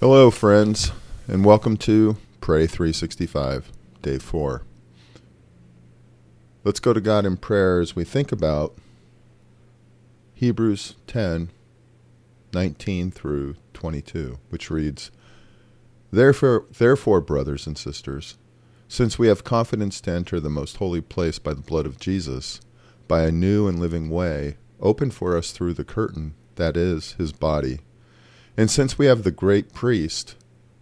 Hello, friends, and welcome to Pray 365, Day 4. Let's go to God in prayer as we think about Hebrews 10 19 through 22, which reads Therefore, therefore, brothers and sisters, since we have confidence to enter the most holy place by the blood of Jesus, by a new and living way, opened for us through the curtain, that is, his body, and since we have the great priest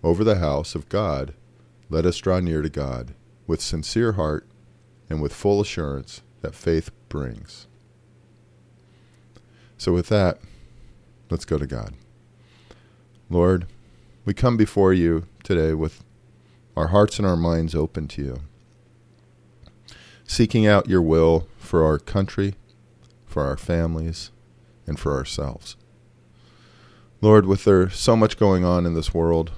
over the house of God, let us draw near to God with sincere heart and with full assurance that faith brings. So, with that, let's go to God. Lord, we come before you today with our hearts and our minds open to you, seeking out your will for our country, for our families, and for ourselves. Lord, with there so much going on in this world,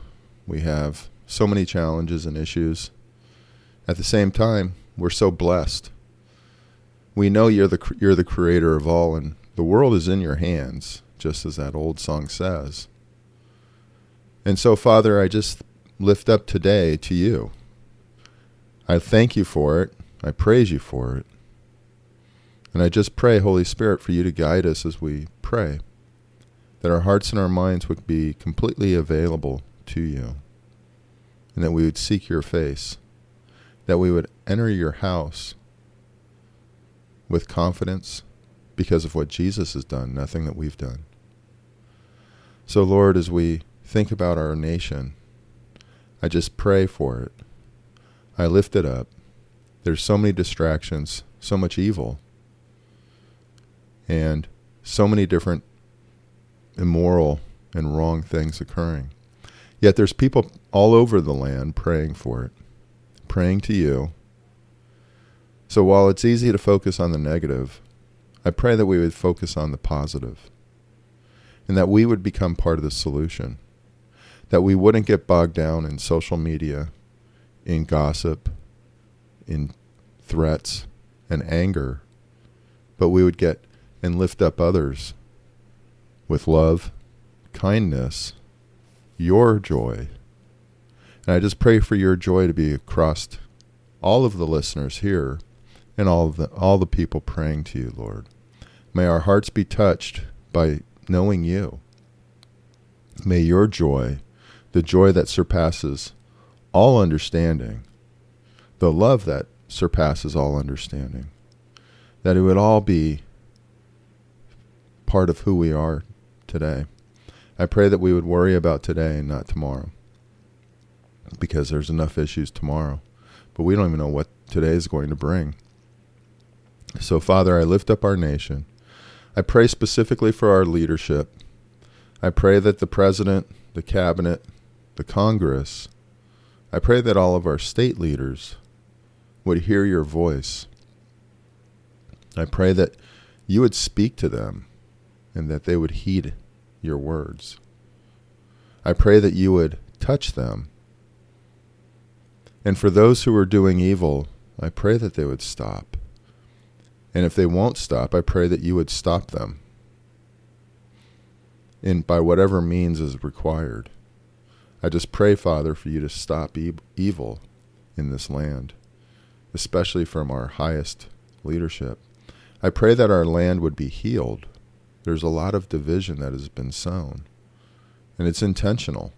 we have so many challenges and issues. At the same time, we're so blessed. We know you're the you're the creator of all and the world is in your hands, just as that old song says. And so, Father, I just lift up today to you. I thank you for it. I praise you for it. And I just pray, Holy Spirit, for you to guide us as we pray, that our hearts and our minds would be completely available to you, and that we would seek your face, that we would enter your house with confidence because of what Jesus has done, nothing that we've done. So, Lord, as we think about our nation, I just pray for it. I lift it up. There's so many distractions, so much evil, and so many different immoral and wrong things occurring. Yet there's people all over the land praying for it, praying to you. So while it's easy to focus on the negative, I pray that we would focus on the positive and that we would become part of the solution. That we wouldn't get bogged down in social media, in gossip, in threats and anger, but we would get and lift up others with love, kindness, your joy. And I just pray for your joy to be across all of the listeners here and all the all the people praying to you, Lord. May our hearts be touched by knowing you. May your joy, the joy that surpasses all understanding, the love that surpasses all understanding, that it would all be part of who we are today. I pray that we would worry about today and not tomorrow. Because there's enough issues tomorrow. But we don't even know what today is going to bring. So, Father, I lift up our nation. I pray specifically for our leadership. I pray that the President, the Cabinet, the Congress, I pray that all of our state leaders would hear your voice. I pray that you would speak to them and that they would heed your words. I pray that you would touch them. And for those who are doing evil, I pray that they would stop. And if they won't stop, I pray that you would stop them And by whatever means is required. I just pray, Father, for you to stop e- evil in this land, especially from our highest leadership. I pray that our land would be healed there's a lot of division that has been sown, and it's intentional.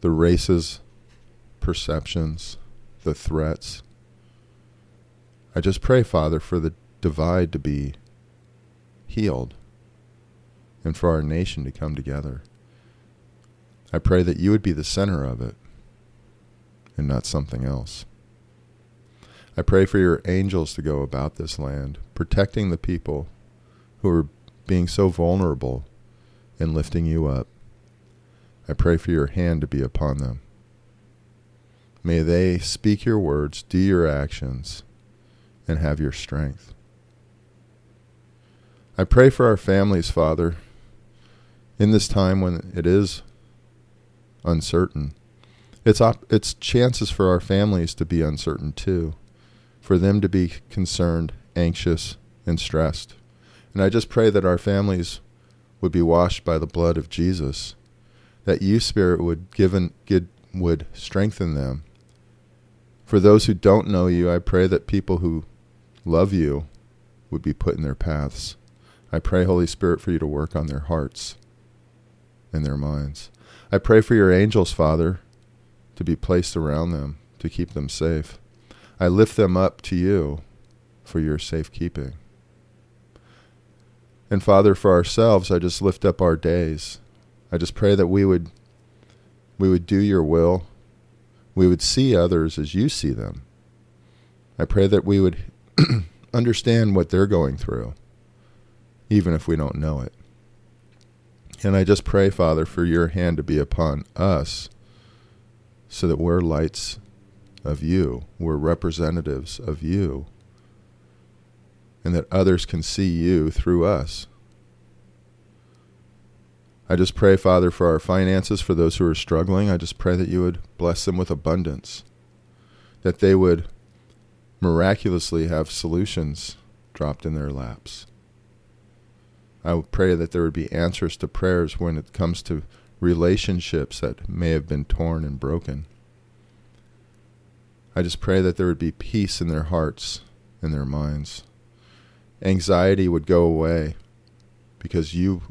The races, perceptions, the threats. I just pray, Father, for the divide to be healed and for our nation to come together. I pray that you would be the center of it and not something else. I pray for your angels to go about this land, protecting the people who are being so vulnerable and lifting you up. I pray for your hand to be upon them. May they speak your words, do your actions, and have your strength. I pray for our families, Father, in this time when it is uncertain. It's, op- it's chances for our families to be uncertain too, for them to be concerned, anxious, and stressed And I just pray that our families would be washed by the blood of Jesus, that you, Spirit, would give would strengthen them. For those who don't know you, I pray that people who love you would be put in their paths. I pray, Holy Spirit, for you to work on their hearts and their minds. I pray for your angels, Father, to be placed around them to keep them safe. I lift them up to you for your safekeeping. And Father, for ourselves, I just lift up our days. I just pray that we would we would do your will. We would see others as you see them. I pray that we would understand what they're going through, even if we don't know it. And I just pray, Father, for your hand to be upon us so that we're lights of you, we're representatives of you, and that others can see you through us. I just pray, Father, for our finances, for those who are struggling. I just pray that you would bless them with abundance, that they would miraculously have solutions dropped in their laps. I would pray that there would be answers to prayers when it comes to relationships that may have been torn and broken. I just pray that there would be peace in their hearts and their minds. Anxiety would go away because you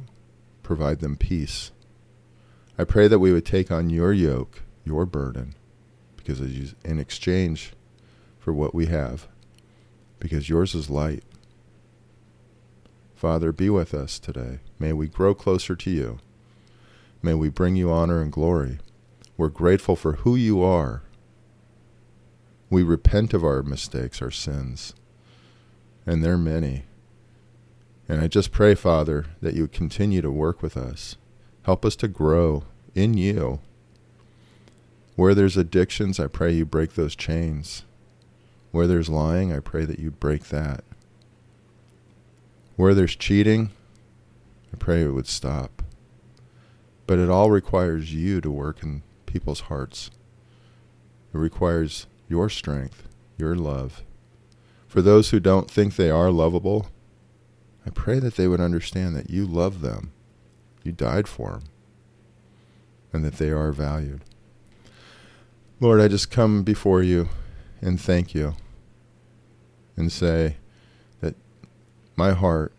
provide them peace. I pray that we would take on your yoke, your burden, because in exchange for what we have, because yours is light. Father, be with us today. May we grow closer to you. May we bring you honor and glory. We're grateful for who you are. We repent of our mistakes, our sins, and they're many. And I just pray, Father, that you continue to work with us. Help us to grow in you. Where there's addictions, I pray you break those chains. Where there's lying, I pray that you break that. Where there's cheating, I pray it would stop. But it all requires you to work in people's hearts. It requires your strength, your love. For those who don't think they are lovable, I pray that they would understand that you love them, you died for them, and that they are valued. Lord, I just come before you and thank you and say, that my heart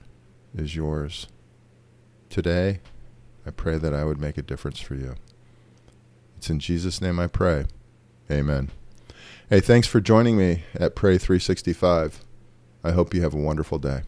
is yours. Today, I pray that I would make a difference for you. It's in Jesus' name I pray. Amen. Hey, thanks for joining me at Pray 365. I hope you have a wonderful day.